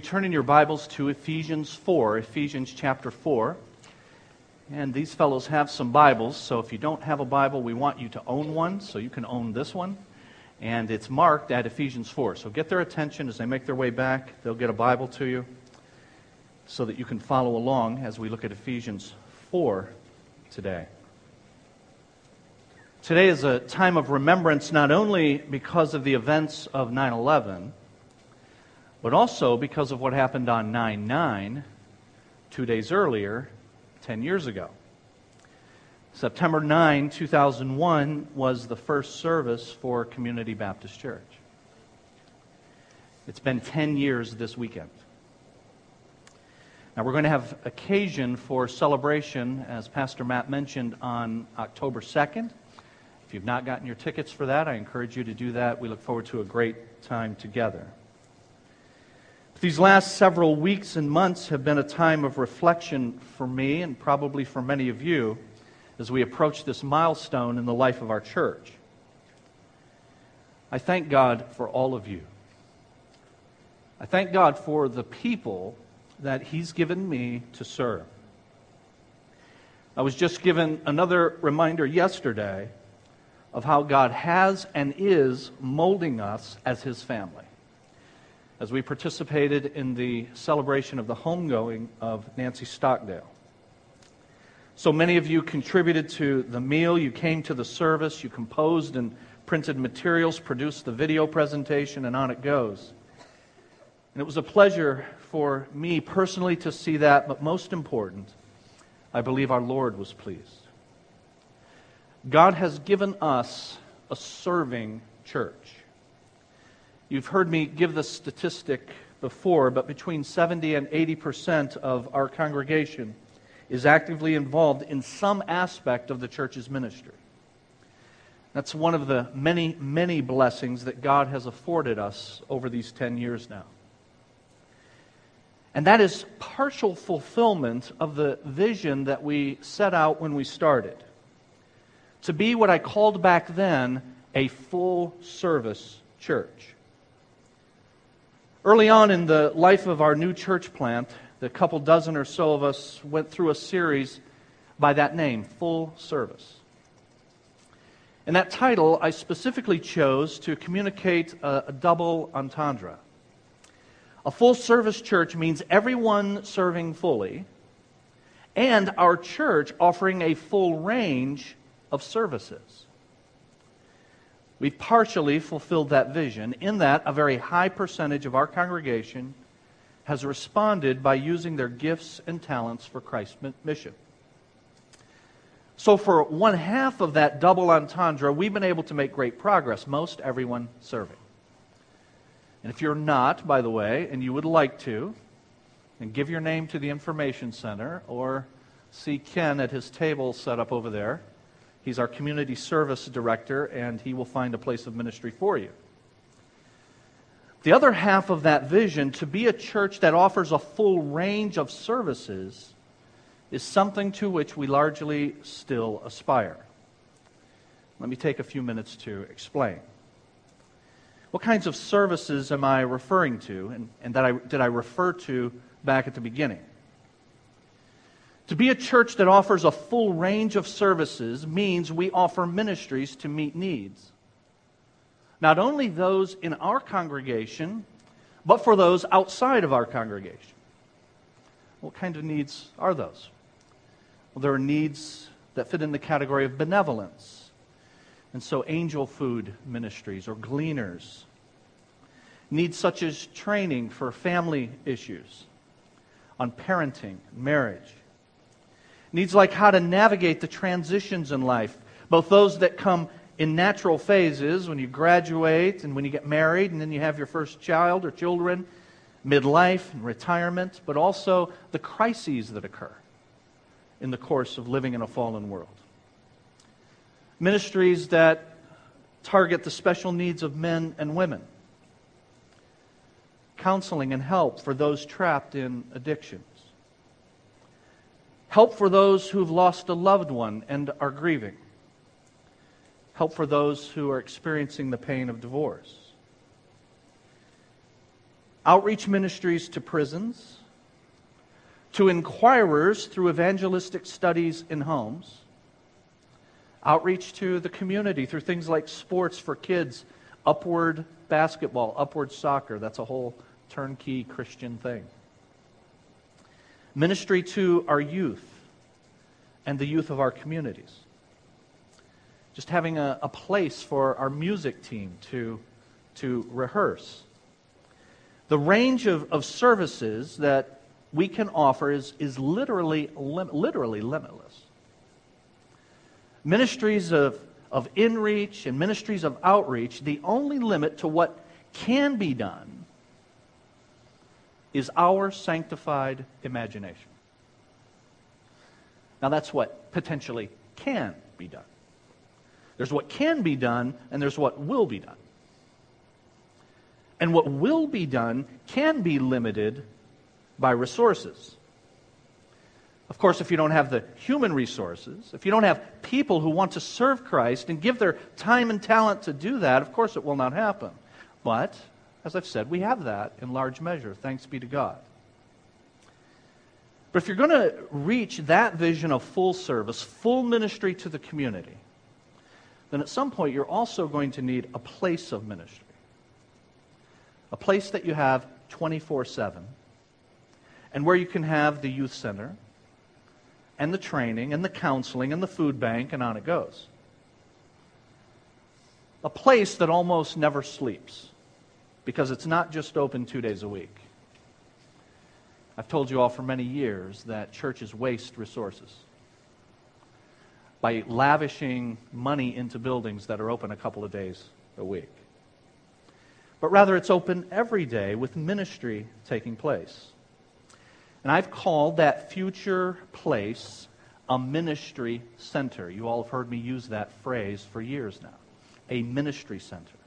Turn in your Bibles to Ephesians 4, Ephesians chapter 4. And these fellows have some Bibles, so if you don't have a Bible, we want you to own one, so you can own this one. And it's marked at Ephesians 4. So get their attention as they make their way back. They'll get a Bible to you so that you can follow along as we look at Ephesians 4 today. Today is a time of remembrance not only because of the events of 9 11 but also because of what happened on 9 9, two days earlier, 10 years ago. September 9, 2001, was the first service for Community Baptist Church. It's been 10 years this weekend. Now, we're going to have occasion for celebration, as Pastor Matt mentioned, on October 2nd. If you've not gotten your tickets for that, I encourage you to do that. We look forward to a great time together. These last several weeks and months have been a time of reflection for me and probably for many of you as we approach this milestone in the life of our church. I thank God for all of you. I thank God for the people that He's given me to serve. I was just given another reminder yesterday of how God has and is molding us as His family as we participated in the celebration of the homegoing of Nancy Stockdale. So many of you contributed to the meal, you came to the service, you composed and printed materials, produced the video presentation, and on it goes. And it was a pleasure for me personally to see that, but most important, I believe our Lord was pleased. God has given us a serving church. You've heard me give the statistic before, but between 70 and 80 percent of our congregation is actively involved in some aspect of the church's ministry. That's one of the many, many blessings that God has afforded us over these 10 years now. And that is partial fulfillment of the vision that we set out when we started to be what I called back then a full service church. Early on in the life of our new church plant, the couple dozen or so of us went through a series by that name, Full Service. And that title I specifically chose to communicate a, a double entendre. A full service church means everyone serving fully, and our church offering a full range of services. We've partially fulfilled that vision in that a very high percentage of our congregation has responded by using their gifts and talents for Christ's mission. So, for one half of that double entendre, we've been able to make great progress, most everyone serving. And if you're not, by the way, and you would like to, then give your name to the Information Center or see Ken at his table set up over there. He's our community service director, and he will find a place of ministry for you. The other half of that vision, to be a church that offers a full range of services, is something to which we largely still aspire. Let me take a few minutes to explain. What kinds of services am I referring to, and, and that I, did I refer to back at the beginning? To be a church that offers a full range of services means we offer ministries to meet needs. Not only those in our congregation, but for those outside of our congregation. What kind of needs are those? Well, there are needs that fit in the category of benevolence. And so, angel food ministries or gleaners. Needs such as training for family issues, on parenting, marriage Needs like how to navigate the transitions in life, both those that come in natural phases when you graduate and when you get married and then you have your first child or children, midlife and retirement, but also the crises that occur in the course of living in a fallen world. Ministries that target the special needs of men and women. Counseling and help for those trapped in addiction Help for those who've lost a loved one and are grieving. Help for those who are experiencing the pain of divorce. outreach ministries to prisons, to inquirers through evangelistic studies in homes, outreach to the community through things like sports for kids, upward basketball, upward soccer. That's a whole turnkey Christian thing. Ministry to our youth and the youth of our communities. Just having a, a place for our music team to, to rehearse. The range of, of services that we can offer is, is literally, lim- literally limitless. Ministries of, of inreach and ministries of outreach, the only limit to what can be done is our sanctified imagination. Now, that's what potentially can be done. There's what can be done, and there's what will be done. And what will be done can be limited by resources. Of course, if you don't have the human resources, if you don't have people who want to serve Christ and give their time and talent to do that, of course it will not happen. But, as I've said, we have that in large measure, thanks be to God. But if you're going to reach that vision of full service, full ministry to the community, then at some point you're also going to need a place of ministry. A place that you have 24 7, and where you can have the youth center, and the training, and the counseling, and the food bank, and on it goes. A place that almost never sleeps because it's not just open two days a week. I've told you all for many years that churches waste resources by lavishing money into buildings that are open a couple of days a week. But rather, it's open every day with ministry taking place. And I've called that future place a ministry center. You all have heard me use that phrase for years now. A ministry center.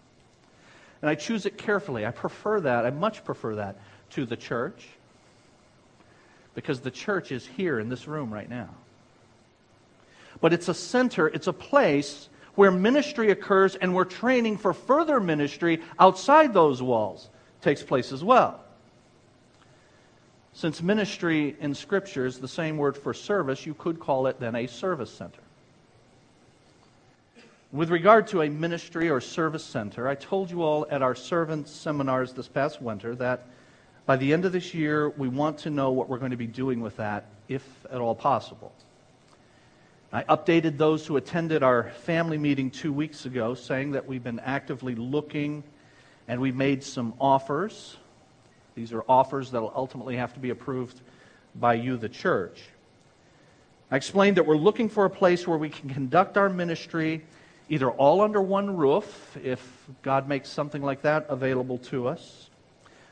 And I choose it carefully. I prefer that. I much prefer that to the church because the church is here in this room right now. But it's a center, it's a place where ministry occurs and where training for further ministry outside those walls takes place as well. Since ministry in Scripture is the same word for service, you could call it then a service center. With regard to a ministry or service center, I told you all at our servants seminars this past winter that by the end of this year, we want to know what we're going to be doing with that, if at all possible. I updated those who attended our family meeting two weeks ago, saying that we've been actively looking and we made some offers. These are offers that will ultimately have to be approved by you, the church. I explained that we're looking for a place where we can conduct our ministry either all under one roof, if God makes something like that available to us,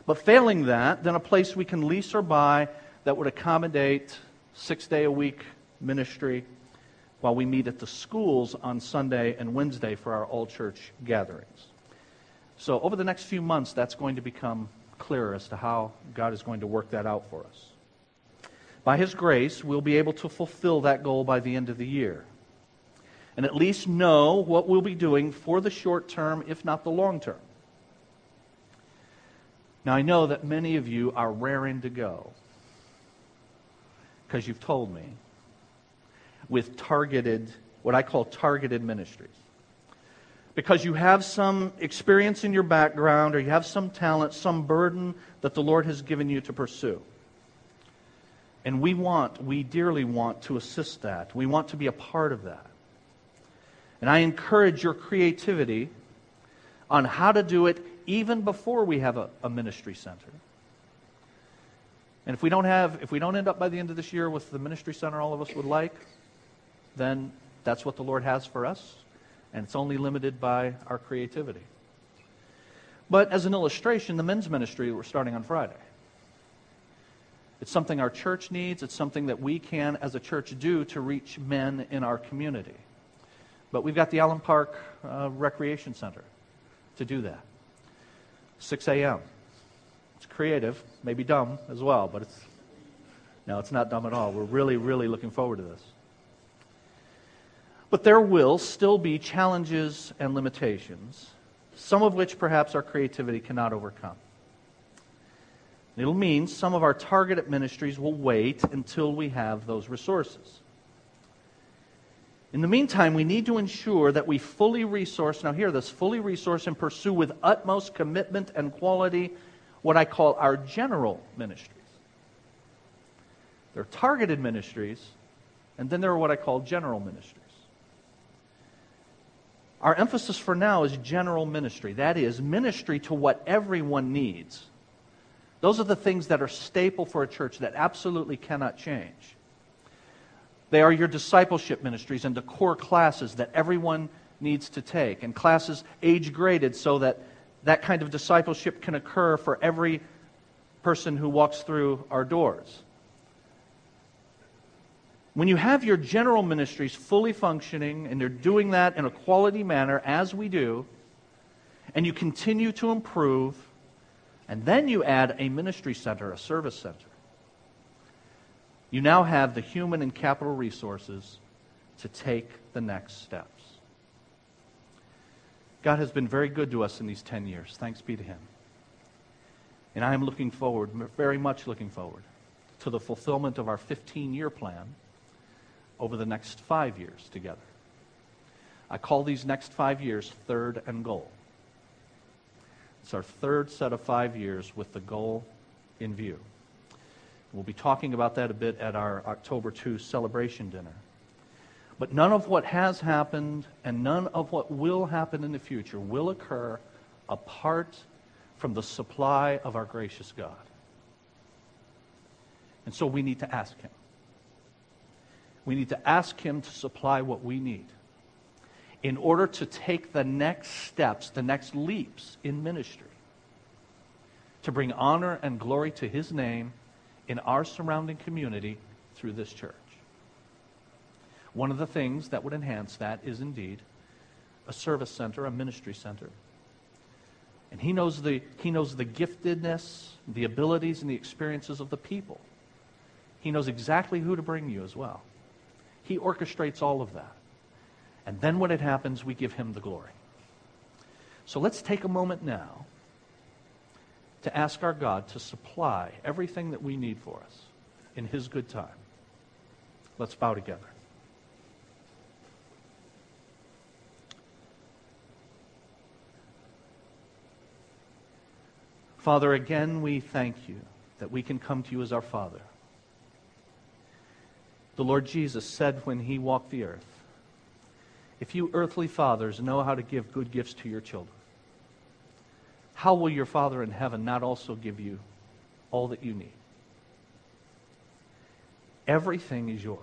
but failing that, then a place we can lease or buy that would accommodate six day a week ministry while we meet at the schools on Sunday and Wednesday for our all church gatherings. So, over the next few months, that's going to become clearer as to how God is going to work that out for us. By His grace, we'll be able to fulfill that goal by the end of the year. And at least know what we'll be doing for the short term, if not the long term. Now, I know that many of you are raring to go because you've told me with targeted, what I call targeted ministries. Because you have some experience in your background or you have some talent, some burden that the Lord has given you to pursue. And we want, we dearly want to assist that. We want to be a part of that. And I encourage your creativity on how to do it even before we have a, a ministry center. And if we don't have, if we don't end up by the end of this year with the ministry center all of us would like, then that's what the Lord has for us, and it's only limited by our creativity. But as an illustration, the men's ministry we're starting on Friday. It's something our church needs. It's something that we can, as a church, do to reach men in our community. But we've got the Allen Park uh, Recreation Center to do that. 6 a.m. It's creative, maybe dumb as well, but it's no, it's not dumb at all. We're really, really looking forward to this. But there will still be challenges and limitations, some of which perhaps our creativity cannot overcome. It'll mean some of our targeted ministries will wait until we have those resources. In the meantime, we need to ensure that we fully resource, now hear this, fully resource and pursue with utmost commitment and quality what I call our general ministries. There are targeted ministries, and then there are what I call general ministries. Our emphasis for now is general ministry. That is, ministry to what everyone needs. Those are the things that are staple for a church that absolutely cannot change. They are your discipleship ministries and the core classes that everyone needs to take, and classes age graded so that that kind of discipleship can occur for every person who walks through our doors. When you have your general ministries fully functioning and they're doing that in a quality manner, as we do, and you continue to improve, and then you add a ministry center, a service center, you now have the human and capital resources to take the next steps. God has been very good to us in these 10 years. Thanks be to Him. And I am looking forward, very much looking forward, to the fulfillment of our 15 year plan over the next five years together. I call these next five years third and goal. It's our third set of five years with the goal in view. We'll be talking about that a bit at our October 2 celebration dinner. But none of what has happened and none of what will happen in the future will occur apart from the supply of our gracious God. And so we need to ask Him. We need to ask Him to supply what we need in order to take the next steps, the next leaps in ministry, to bring honor and glory to His name in our surrounding community through this church. One of the things that would enhance that is indeed a service center, a ministry center. And he knows the, he knows the giftedness, the abilities, and the experiences of the people. He knows exactly who to bring you as well. He orchestrates all of that. And then when it happens, we give him the glory. So let's take a moment now to ask our God to supply everything that we need for us in his good time. Let's bow together. Father, again, we thank you that we can come to you as our Father. The Lord Jesus said when he walked the earth, If you earthly fathers know how to give good gifts to your children, how will your Father in heaven not also give you all that you need? Everything is yours.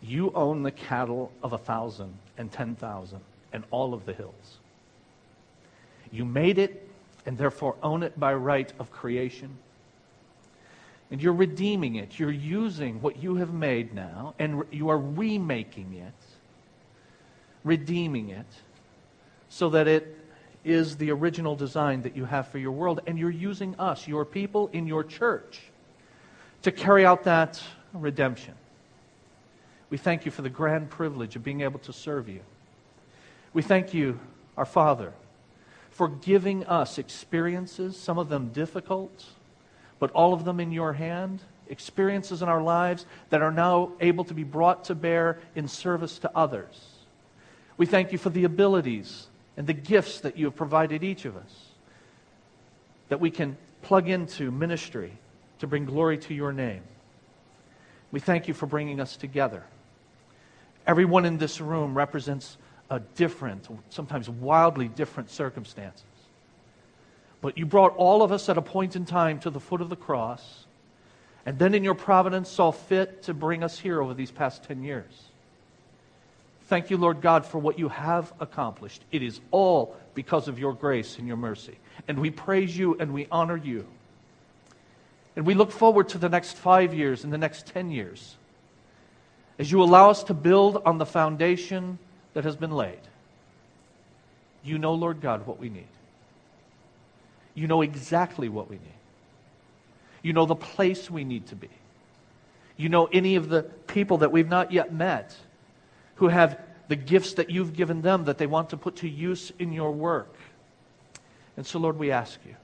You own the cattle of a thousand and ten thousand and all of the hills. You made it and therefore own it by right of creation and you're redeeming it. You're using what you have made now, and you are remaking it, redeeming it, so that it is the original design that you have for your world. And you're using us, your people in your church, to carry out that redemption. We thank you for the grand privilege of being able to serve you. We thank you, our Father, for giving us experiences, some of them difficult but all of them in your hand, experiences in our lives that are now able to be brought to bear in service to others. We thank you for the abilities and the gifts that you have provided each of us that we can plug into ministry to bring glory to your name. We thank you for bringing us together. Everyone in this room represents a different, sometimes wildly different circumstances. But you brought all of us at a point in time to the foot of the cross, and then in your providence saw fit to bring us here over these past 10 years. Thank you, Lord God, for what you have accomplished. It is all because of your grace and your mercy. And we praise you and we honor you. And we look forward to the next five years and the next 10 years as you allow us to build on the foundation that has been laid. You know, Lord God, what we need. You know exactly what we need. You know the place we need to be. You know any of the people that we've not yet met who have the gifts that you've given them that they want to put to use in your work. And so, Lord, we ask you,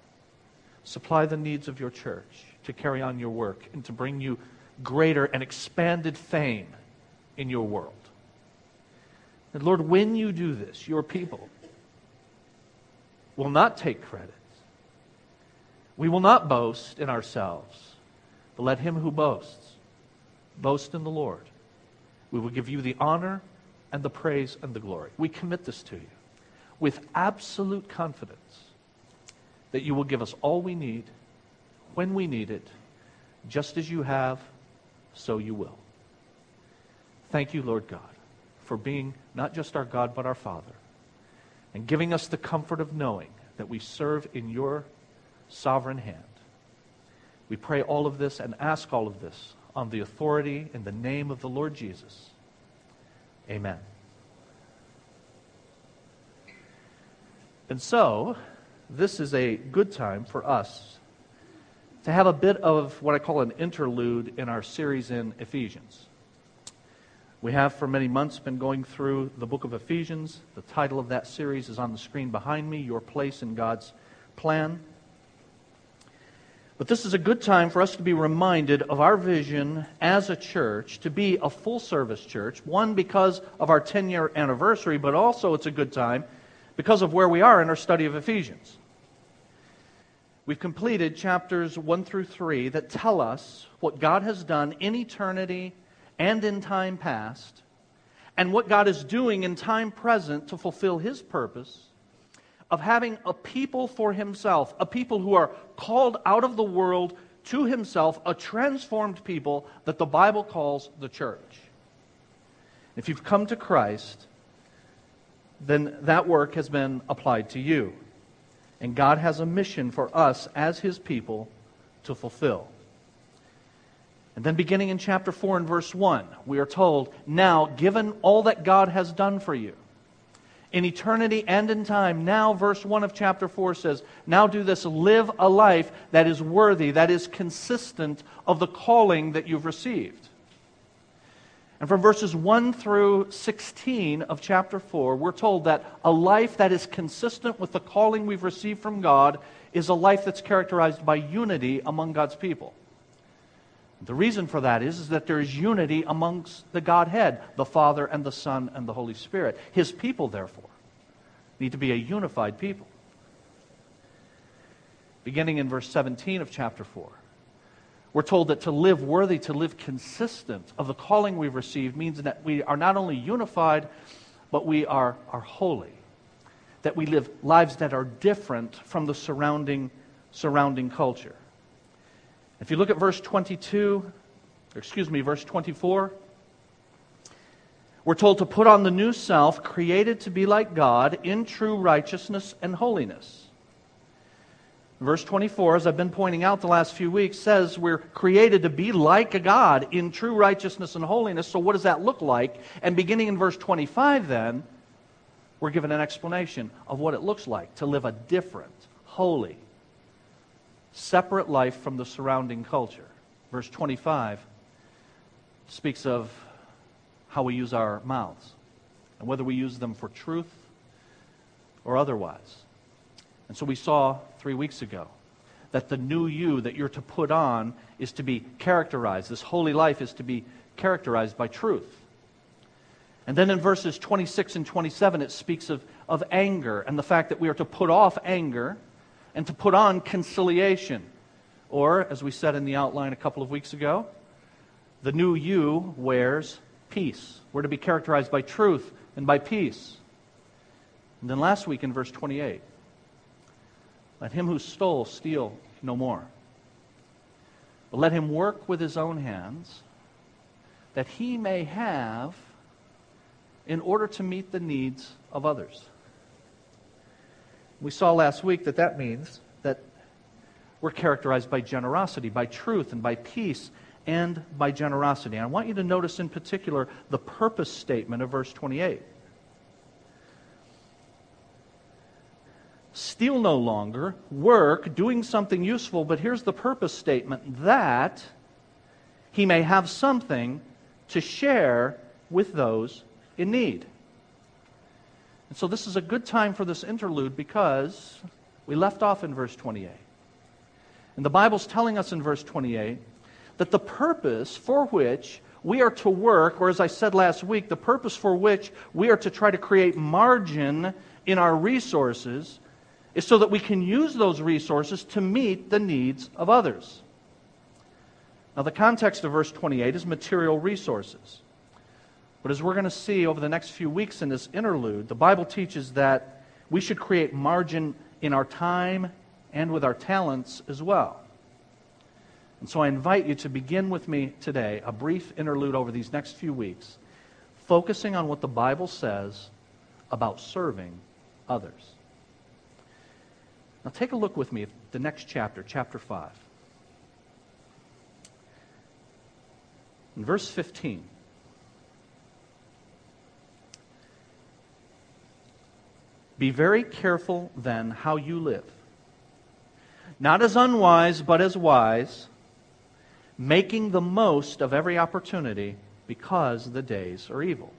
supply the needs of your church to carry on your work and to bring you greater and expanded fame in your world. And Lord, when you do this, your people will not take credit. We will not boast in ourselves, but let him who boasts boast in the Lord. We will give you the honor and the praise and the glory. We commit this to you with absolute confidence that you will give us all we need when we need it, just as you have, so you will. Thank you, Lord God, for being not just our God, but our Father, and giving us the comfort of knowing that we serve in your sovereign hand. We pray all of this and ask all of this on the authority in the name of the Lord Jesus. Amen. And so, this is a good time for us to have a bit of what I call an interlude in our series in Ephesians. We have for many months been going through the book of Ephesians. The title of that series is on the screen behind me Your Place in God's Plan. But this is a good time for us to be reminded of our vision as a church to be a full service church. One, because of our 10 year anniversary, but also it's a good time because of where we are in our study of Ephesians. We've completed chapters 1 through 3 that tell us what God has done in eternity and in time past, and what God is doing in time present to fulfill His purpose of having a people for Himself, a people who are called out of the world to Himself, a transformed people that the Bible calls the church. If you've come to Christ, then that work has been applied to you. And God has a mission for us as His people to fulfill. And then, beginning in chapter 4 and verse 1, we are told, Now, given all that God has done for you, in eternity and in time, now, verse 1 of chapter 4 says, Now do this, live a life that is worthy, that is consistent of the calling that you've received. And from verses 1 through 16 of chapter 4, we're told that a life that is consistent with the calling we've received from God is a life that's characterized by unity among God's people. The reason for that is, is that there is unity amongst the Godhead, the Father and the Son and the Holy Spirit. His people, therefore, need to be a unified people. Beginning in verse 17 of chapter 4. We're told that to live worthy, to live consistent of the calling we've received means that we are not only unified, but we are, are holy. That we live lives that are different from the surrounding, surrounding culture. If you look at verse 22, excuse me, verse 24, we're told to put on the new self, created to be like God in true righteousness and holiness. Verse 24, as I've been pointing out the last few weeks, says we're created to be like a God in true righteousness and holiness. So, what does that look like? And beginning in verse 25, then, we're given an explanation of what it looks like to live a different, holy, separate life from the surrounding culture. Verse 25 speaks of how we use our mouths and whether we use them for truth or otherwise. And so we saw three weeks ago that the new you that you're to put on is to be characterized. This holy life is to be characterized by truth. And then in verses 26 and 27, it speaks of, of anger and the fact that we are to put off anger and to put on conciliation. Or, as we said in the outline a couple of weeks ago, the new you wears peace. We're to be characterized by truth and by peace. And then last week in verse 28, let him who stole steal no more. But let him work with his own hands that he may have in order to meet the needs of others. We saw last week that that means that we're characterized by generosity, by truth, and by peace, and by generosity. And I want you to notice in particular the purpose statement of verse 28. steal no longer, work, doing something useful, but here's the purpose statement that he may have something to share with those in need. And so this is a good time for this interlude because we left off in verse 28. And the Bible's telling us in verse 28 that the purpose for which we are to work, or as I said last week, the purpose for which we are to try to create margin in our resources is so that we can use those resources to meet the needs of others. Now, the context of verse 28 is material resources. But as we're going to see over the next few weeks in this interlude, the Bible teaches that we should create margin in our time and with our talents as well. And so I invite you to begin with me today a brief interlude over these next few weeks, focusing on what the Bible says about serving others. Now take a look with me at the next chapter, chapter 5. In verse 15, Be very careful then how you live, not as unwise, but as wise, making the most of every opportunity because the days are evil.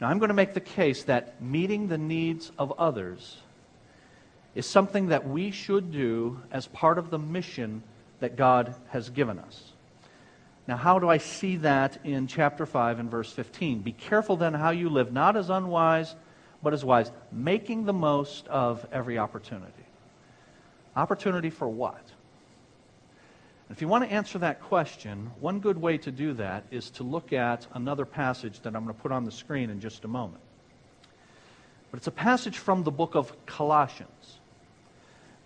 Now, I'm going to make the case that meeting the needs of others is something that we should do as part of the mission that God has given us. Now, how do I see that in chapter 5 and verse 15? Be careful then how you live, not as unwise, but as wise, making the most of every opportunity. Opportunity for what? If you want to answer that question, one good way to do that is to look at another passage that I'm going to put on the screen in just a moment. But it's a passage from the book of Colossians.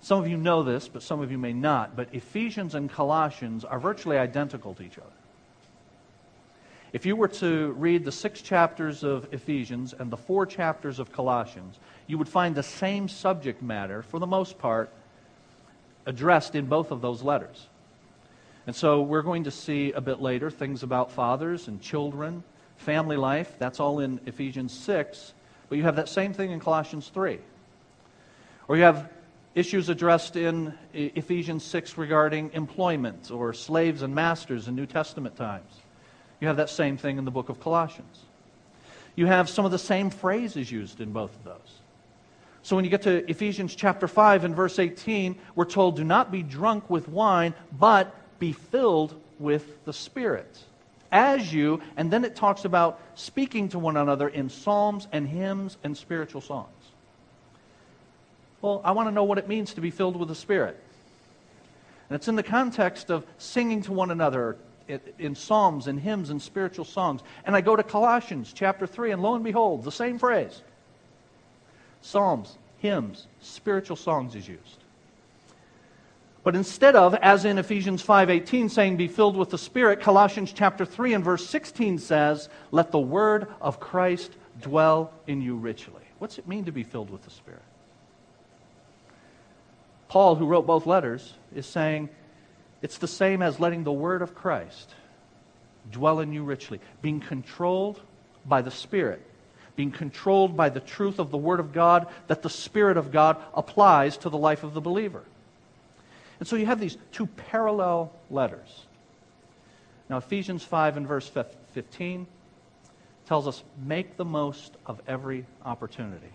Some of you know this, but some of you may not. But Ephesians and Colossians are virtually identical to each other. If you were to read the six chapters of Ephesians and the four chapters of Colossians, you would find the same subject matter, for the most part, addressed in both of those letters. And so we're going to see a bit later things about fathers and children, family life. That's all in Ephesians 6. But you have that same thing in Colossians 3. Or you have issues addressed in Ephesians 6 regarding employment or slaves and masters in New Testament times. You have that same thing in the book of Colossians. You have some of the same phrases used in both of those. So when you get to Ephesians chapter 5 and verse 18, we're told, Do not be drunk with wine, but be filled with the Spirit. As you, and then it talks about speaking to one another in psalms and hymns and spiritual songs. Well, I want to know what it means to be filled with the Spirit. And it's in the context of singing to one another in psalms and hymns and spiritual songs. And I go to Colossians chapter 3, and lo and behold, the same phrase psalms, hymns, spiritual songs is used. But instead of, as in Ephesians 5:18 saying be filled with the Spirit, Colossians chapter 3 and verse 16 says, "Let the word of Christ dwell in you richly." What's it mean to be filled with the Spirit? Paul, who wrote both letters, is saying it's the same as letting the word of Christ dwell in you richly, being controlled by the Spirit, being controlled by the truth of the Word of God that the Spirit of God applies to the life of the believer. And so you have these two parallel letters. Now, Ephesians 5 and verse 15 tells us, make the most of every opportunity.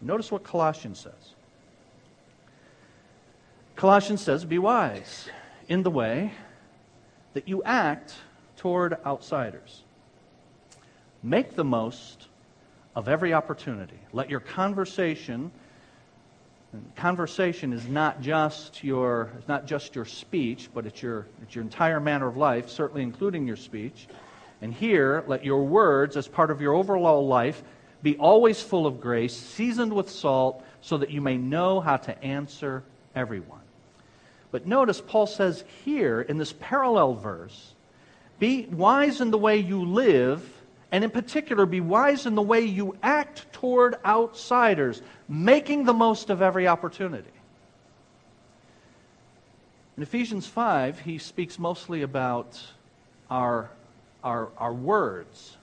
Notice what Colossians says. Colossians says, be wise in the way that you act toward outsiders. Make the most of every opportunity. Let your conversation conversation is not just your it's not just your speech, but it's your it's your entire manner of life, certainly including your speech. And here, let your words as part of your overall life be always full of grace, seasoned with salt, so that you may know how to answer everyone. But notice Paul says here in this parallel verse be wise in the way you live, and in particular, be wise in the way you act toward outsiders, making the most of every opportunity. In Ephesians 5, he speaks mostly about our, our, our words.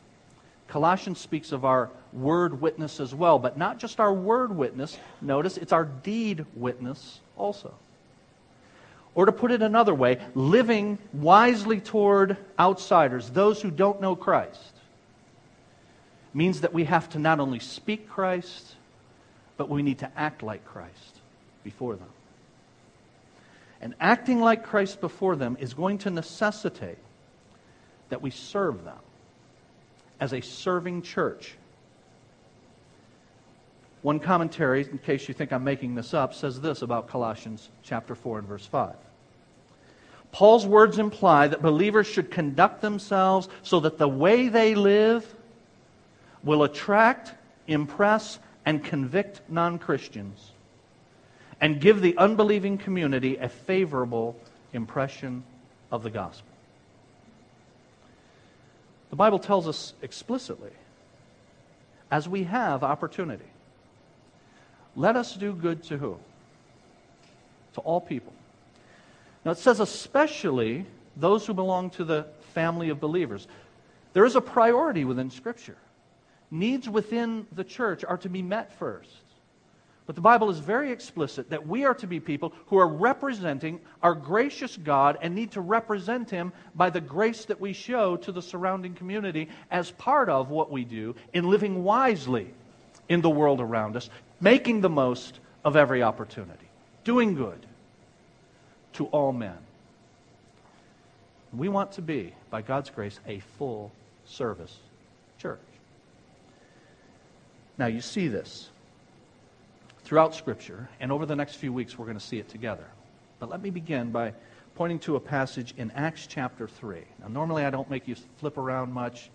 Colossians speaks of our word witness as well, but not just our word witness. Notice it's our deed witness also. Or to put it another way, living wisely toward outsiders, those who don't know Christ, means that we have to not only speak Christ, but we need to act like Christ before them. And acting like Christ before them is going to necessitate that we serve them as a serving church. One commentary, in case you think I'm making this up, says this about Colossians chapter 4 and verse 5. Paul's words imply that believers should conduct themselves so that the way they live will attract, impress, and convict non Christians and give the unbelieving community a favorable impression of the gospel. The Bible tells us explicitly, as we have opportunity, let us do good to who? To all people. Now it says, especially those who belong to the family of believers. There is a priority within Scripture. Needs within the church are to be met first. But the Bible is very explicit that we are to be people who are representing our gracious God and need to represent Him by the grace that we show to the surrounding community as part of what we do in living wisely in the world around us, making the most of every opportunity, doing good to all men. We want to be, by God's grace, a full service church. Now, you see this throughout Scripture, and over the next few weeks, we're going to see it together. But let me begin by pointing to a passage in Acts chapter 3. Now, normally I don't make you flip around much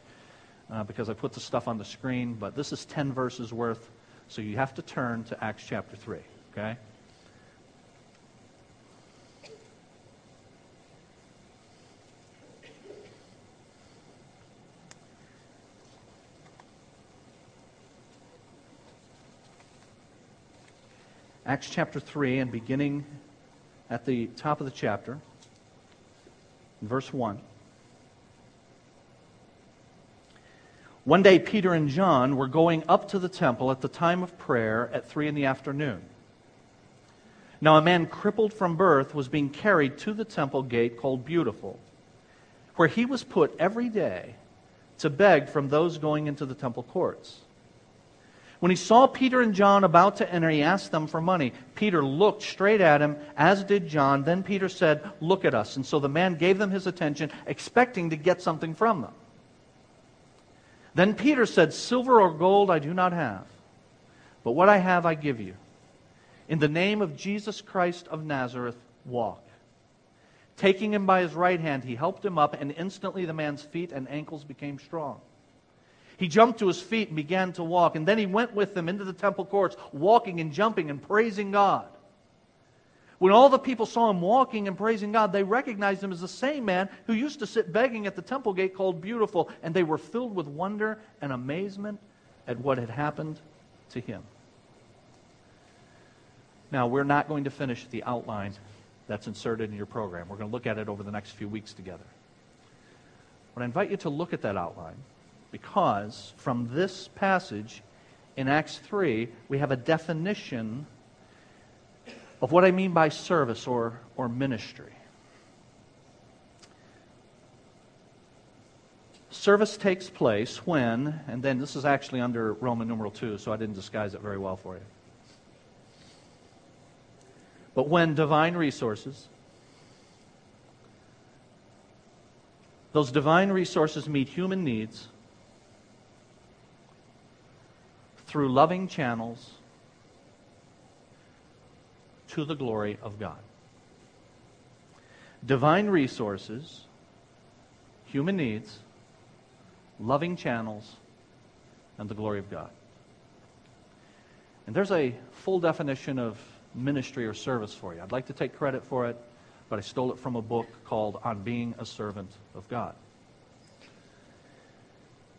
uh, because I put the stuff on the screen, but this is 10 verses worth, so you have to turn to Acts chapter 3, okay? Acts chapter 3, and beginning at the top of the chapter, verse 1. One day, Peter and John were going up to the temple at the time of prayer at 3 in the afternoon. Now, a man crippled from birth was being carried to the temple gate called Beautiful, where he was put every day to beg from those going into the temple courts. When he saw Peter and John about to enter, he asked them for money. Peter looked straight at him, as did John. Then Peter said, Look at us. And so the man gave them his attention, expecting to get something from them. Then Peter said, Silver or gold I do not have, but what I have I give you. In the name of Jesus Christ of Nazareth, walk. Taking him by his right hand, he helped him up, and instantly the man's feet and ankles became strong. He jumped to his feet and began to walk. And then he went with them into the temple courts, walking and jumping and praising God. When all the people saw him walking and praising God, they recognized him as the same man who used to sit begging at the temple gate called Beautiful, and they were filled with wonder and amazement at what had happened to him. Now, we're not going to finish the outline that's inserted in your program. We're going to look at it over the next few weeks together. But I invite you to look at that outline because from this passage in Acts 3, we have a definition of what I mean by service or, or ministry. Service takes place when, and then this is actually under Roman numeral 2, so I didn't disguise it very well for you. But when divine resources, those divine resources meet human needs through loving channels to the glory of God. Divine resources, human needs, loving channels, and the glory of God. And there's a full definition of ministry or service for you. I'd like to take credit for it, but I stole it from a book called On Being a Servant of God.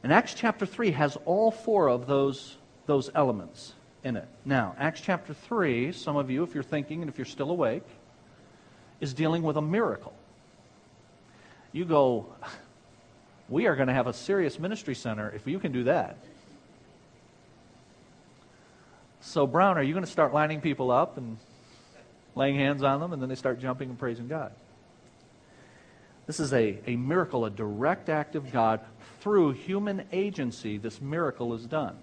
And Acts chapter 3 has all four of those those elements in it. Now, Acts chapter 3, some of you, if you're thinking and if you're still awake, is dealing with a miracle. You go, we are going to have a serious ministry center if you can do that. So, Brown, are you going to start lining people up and laying hands on them and then they start jumping and praising God? This is a, a miracle, a direct act of God. Through human agency, this miracle is done.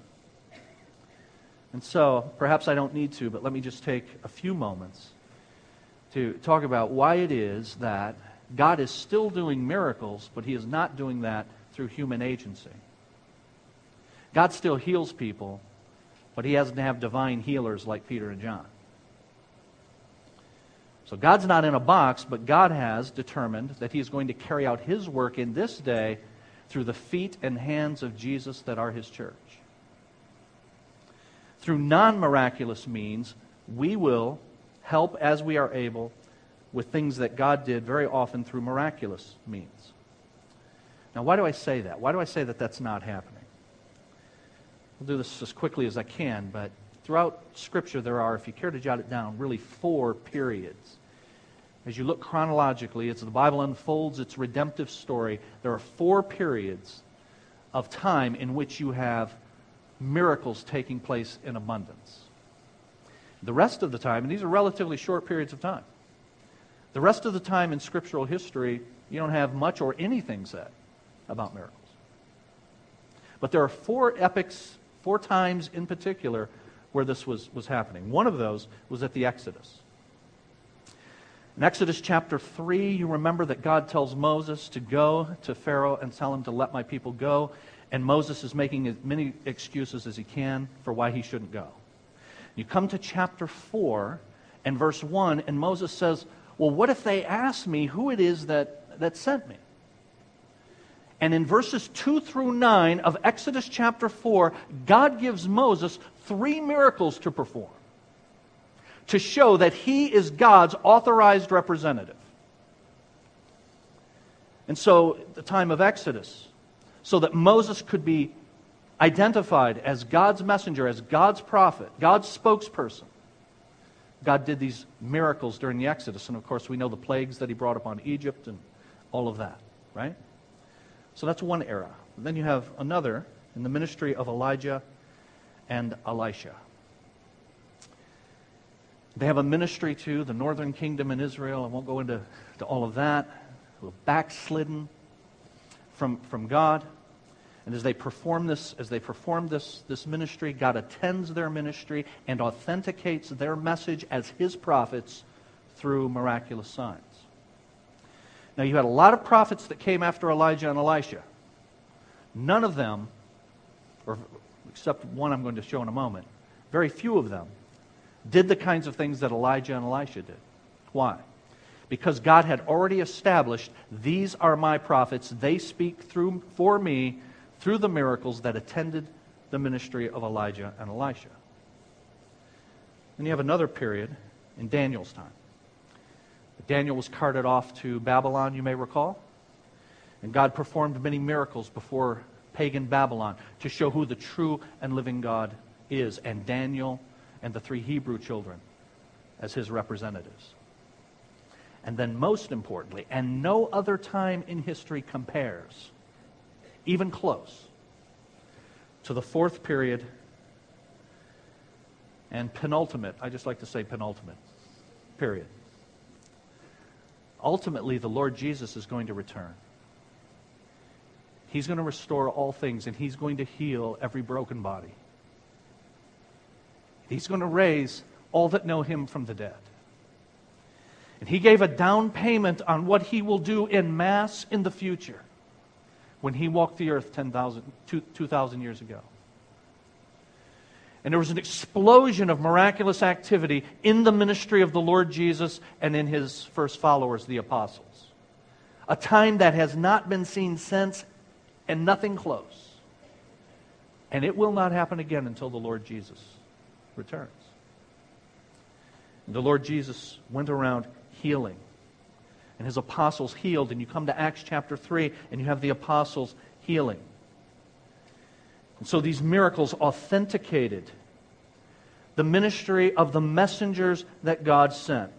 And so, perhaps I don't need to, but let me just take a few moments to talk about why it is that God is still doing miracles, but he is not doing that through human agency. God still heals people, but he doesn't have divine healers like Peter and John. So God's not in a box, but God has determined that he is going to carry out his work in this day through the feet and hands of Jesus that are his church. Through non miraculous means, we will help as we are able with things that God did very often through miraculous means. Now, why do I say that? Why do I say that that's not happening? I'll do this as quickly as I can, but throughout Scripture, there are, if you care to jot it down, really four periods. As you look chronologically, as the Bible unfolds its redemptive story, there are four periods of time in which you have miracles taking place in abundance. The rest of the time, and these are relatively short periods of time, the rest of the time in scriptural history, you don't have much or anything said about miracles. But there are four epics, four times in particular, where this was, was happening. One of those was at the Exodus. In Exodus chapter 3, you remember that God tells Moses to go to Pharaoh and tell him to let my people go. And Moses is making as many excuses as he can for why he shouldn't go. You come to chapter 4 and verse 1, and Moses says, well, what if they ask me who it is that, that sent me? And in verses 2 through 9 of Exodus chapter 4, God gives Moses three miracles to perform to show that he is God's authorized representative. And so, the time of Exodus, so that Moses could be identified as God's messenger, as God's prophet, God's spokesperson, God did these miracles during the Exodus. And of course, we know the plagues that he brought upon Egypt and all of that, right? So that's one era. Then you have another in the ministry of Elijah and Elisha. They have a ministry to the northern kingdom in Israel. I won't go into to all of that. Who have backslidden from, from God. And as they perform this, as they perform this, this ministry, God attends their ministry and authenticates their message as his prophets through miraculous signs. Now you had a lot of prophets that came after Elijah and Elisha. None of them, or except one I'm going to show in a moment, very few of them did the kinds of things that Elijah and Elisha did. Why? Because God had already established these are my prophets. They speak through for me through the miracles that attended the ministry of Elijah and Elisha. Then you have another period in Daniel's time. Daniel was carted off to Babylon, you may recall. And God performed many miracles before pagan Babylon to show who the true and living God is, and Daniel and the three Hebrew children as his representatives. And then, most importantly, and no other time in history compares, even close, to the fourth period and penultimate, I just like to say penultimate period. Ultimately, the Lord Jesus is going to return. He's going to restore all things, and He's going to heal every broken body. He's going to raise all that know Him from the dead. And He gave a down payment on what He will do in mass in the future when he walked the earth 10,000, 2,000 years ago. And there was an explosion of miraculous activity in the ministry of the Lord Jesus and in his first followers, the apostles. A time that has not been seen since and nothing close. And it will not happen again until the Lord Jesus returns. And the Lord Jesus went around healing and his apostles healed. And you come to Acts chapter 3 and you have the apostles healing. And so these miracles authenticated the ministry of the messengers that God sent.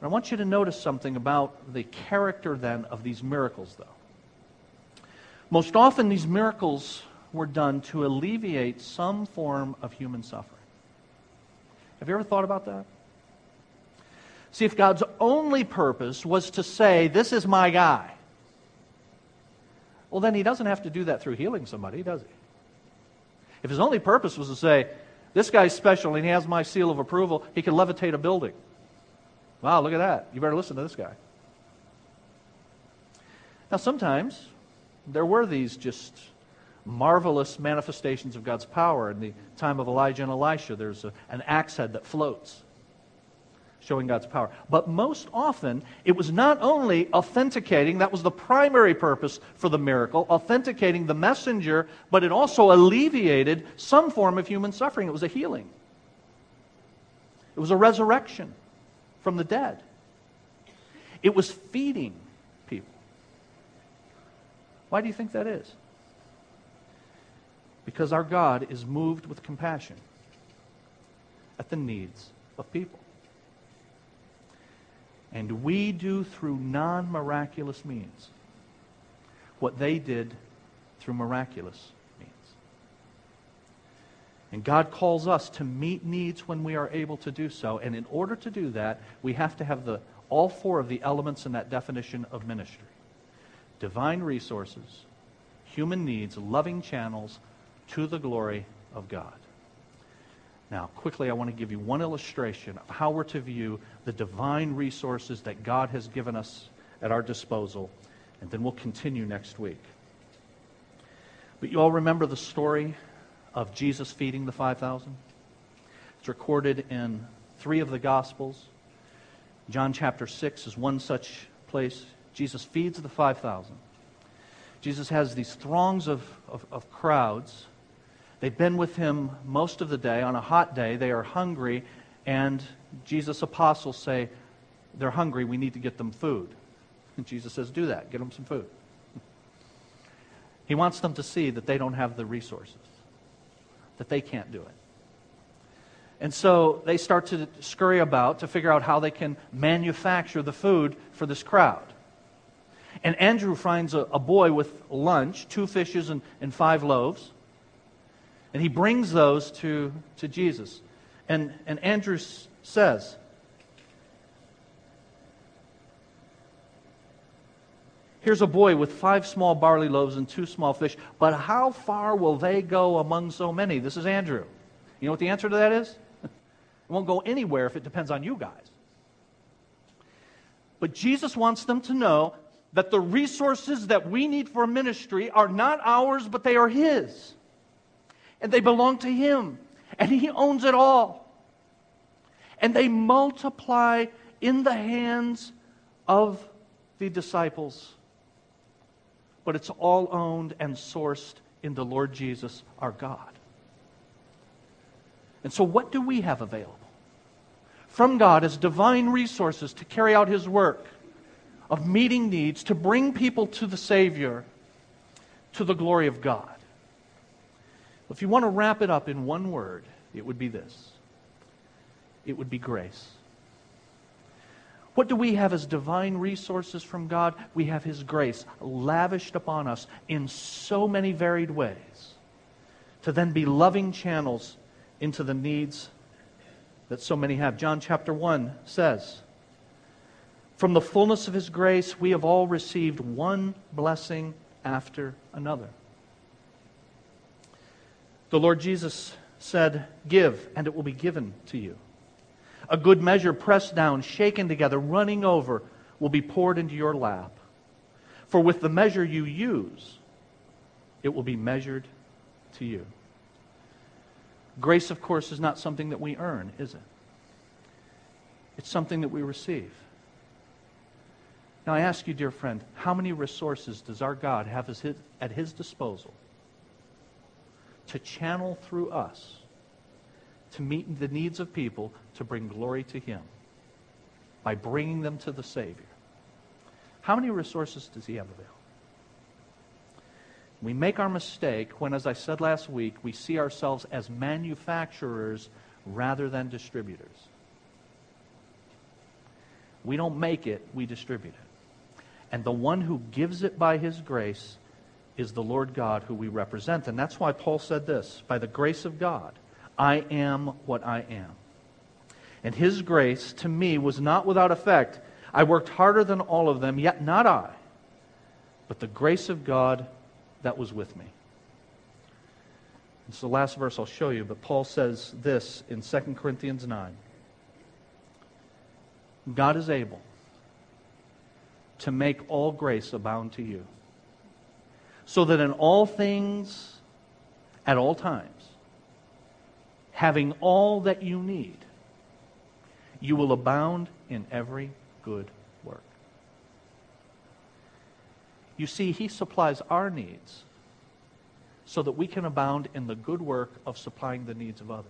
And I want you to notice something about the character then of these miracles, though. Most often, these miracles were done to alleviate some form of human suffering. Have you ever thought about that? See, if God's only purpose was to say, This is my guy, well, then he doesn't have to do that through healing somebody, does he? If his only purpose was to say, This guy's special and he has my seal of approval, he can levitate a building. Wow, look at that. You better listen to this guy. Now, sometimes there were these just marvelous manifestations of God's power. In the time of Elijah and Elisha, there's a, an axe head that floats, showing God's power. But most often, it was not only authenticating, that was the primary purpose for the miracle, authenticating the messenger, but it also alleviated some form of human suffering. It was a healing, it was a resurrection from the dead, it was feeding people. why do you think that is? Because our God is moved with compassion at the needs of people. And we do through non miraculous means what they did through miraculous means. And God calls us to meet needs when we are able to do so. And in order to do that, we have to have the, all four of the elements in that definition of ministry divine resources, human needs, loving channels to the glory of God. Now, quickly, I want to give you one illustration of how we're to view the divine resources that God has given us at our disposal, and then we'll continue next week. But you all remember the story of Jesus feeding the 5,000? It's recorded in three of the Gospels. John chapter 6 is one such place. Jesus feeds the 5,000. Jesus has these throngs of, of, of, crowds. They've been with him most of the day. On a hot day, they are hungry, and Jesus' apostles say, They're hungry, we need to get them food. And Jesus says, Do that, get them some food. He wants them to see that they don't have the resources, that they can't do it. And so they start to scurry about to figure out how they can manufacture the food for this crowd. And Andrew finds a, a boy with lunch, two fishes and, and five loaves. And he brings those to, to Jesus. And, and Andrew says, Here's a boy with five small barley loaves and two small fish, but how far will they go among so many? This is Andrew. You know what the answer to that is? It won't go anywhere if it depends on you guys. But Jesus wants them to know that the resources that we need for ministry are not ours, but they are His. And they belong to Him. And He owns it all. And they multiply in the hands of the disciples. But it's all owned and sourced in the Lord Jesus, our God. And so, what do we have available? From God as divine resources to carry out His work of meeting needs to bring people to the Savior to the glory of God. If you want to wrap it up in one word, it would be this it would be grace. What do we have as divine resources from God? We have His grace lavished upon us in so many varied ways to then be loving channels into the needs that so many have. John chapter 1 says, from the fullness of His grace, we have all received one blessing after another. The Lord Jesus said, Give, and it will be given to you. A good measure, pressed down, shaken together, running over, will be poured into your lap. For with the measure you use, it will be measured to you. Grace, of course, is not something that we earn, is it? It's something that we receive. Now, I ask you, dear friend, how many resources does our God have at his disposal to channel through us to meet the needs of people to bring glory to Him by bringing them to the Savior? How many resources does He have available? We make our mistake when, as I said last week, we see ourselves as manufacturers rather than distributors. We don't make it, we distribute it. And the one who gives it by his grace is the Lord God who we represent. And that's why Paul said this By the grace of God, I am what I am. And his grace to me was not without effect. I worked harder than all of them, yet not I, but the grace of God that was with me. It's the last verse I'll show you, but Paul says this in 2 Corinthians 9. God is able to make all grace abound to you, so that in all things, at all times, having all that you need, you will abound in every good work. You see, He supplies our needs so that we can abound in the good work of supplying the needs of others.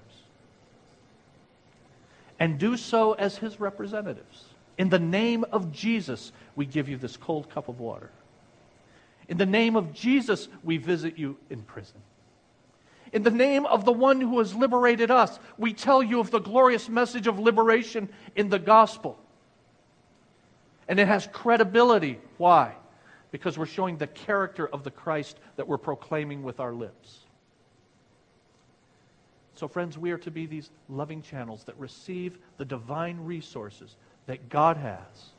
And do so as His representatives. In the name of Jesus, we give you this cold cup of water. In the name of Jesus, we visit you in prison. In the name of the one who has liberated us, we tell you of the glorious message of liberation in the gospel. And it has credibility. Why? Because we're showing the character of the Christ that we're proclaiming with our lips. So, friends, we are to be these loving channels that receive the divine resources that God has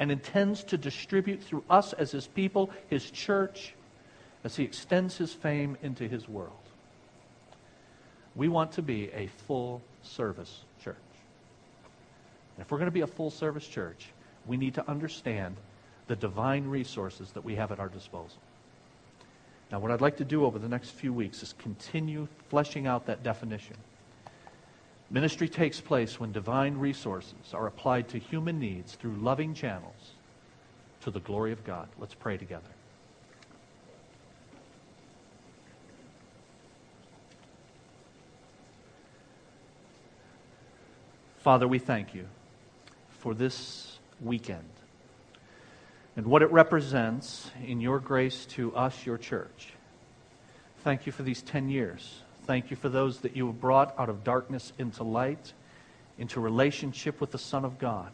and intends to distribute through us as His people, His church, as He extends His fame into His world. We want to be a full service church. And if we're going to be a full service church, we need to understand the divine resources that we have at our disposal. Now, what I'd like to do over the next few weeks is continue fleshing out that definition. Ministry takes place when divine resources are applied to human needs through loving channels to the glory of God. Let's pray together. Father, we thank you for this weekend and what it represents in your grace to us, your church. Thank you for these 10 years. Thank you for those that you have brought out of darkness into light, into relationship with the Son of God.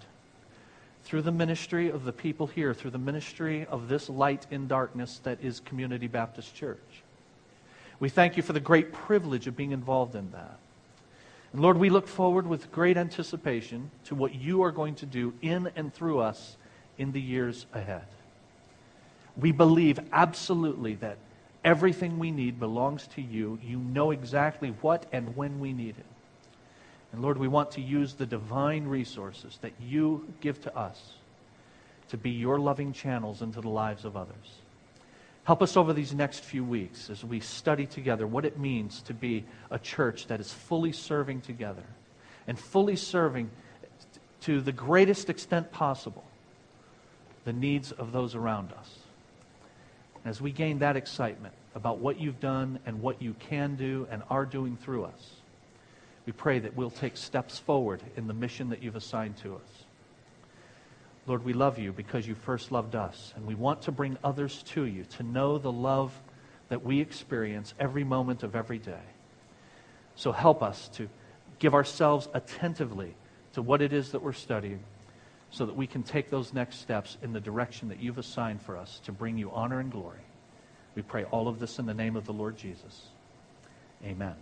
Through the ministry of the people here, through the ministry of this light in darkness that is Community Baptist Church. We thank you for the great privilege of being involved in that. And Lord, we look forward with great anticipation to what you are going to do in and through us in the years ahead. We believe absolutely that everything we need belongs to you. You know exactly what and when we need it. And Lord, we want to use the divine resources that you give to us to be your loving channels into the lives of others. Help us over these next few weeks as we study together what it means to be a church that is fully serving together and fully serving to the greatest extent possible the needs of those around us. As we gain that excitement about what you've done and what you can do and are doing through us, we pray that we'll take steps forward in the mission that you've assigned to us. Lord, we love you because you first loved us, and we want to bring others to you to know the love that we experience every moment of every day. So help us to give ourselves attentively to what it is that we're studying so that we can take those next steps in the direction that you've assigned for us to bring you honor and glory. We pray all of this in the name of the Lord Jesus. Amen.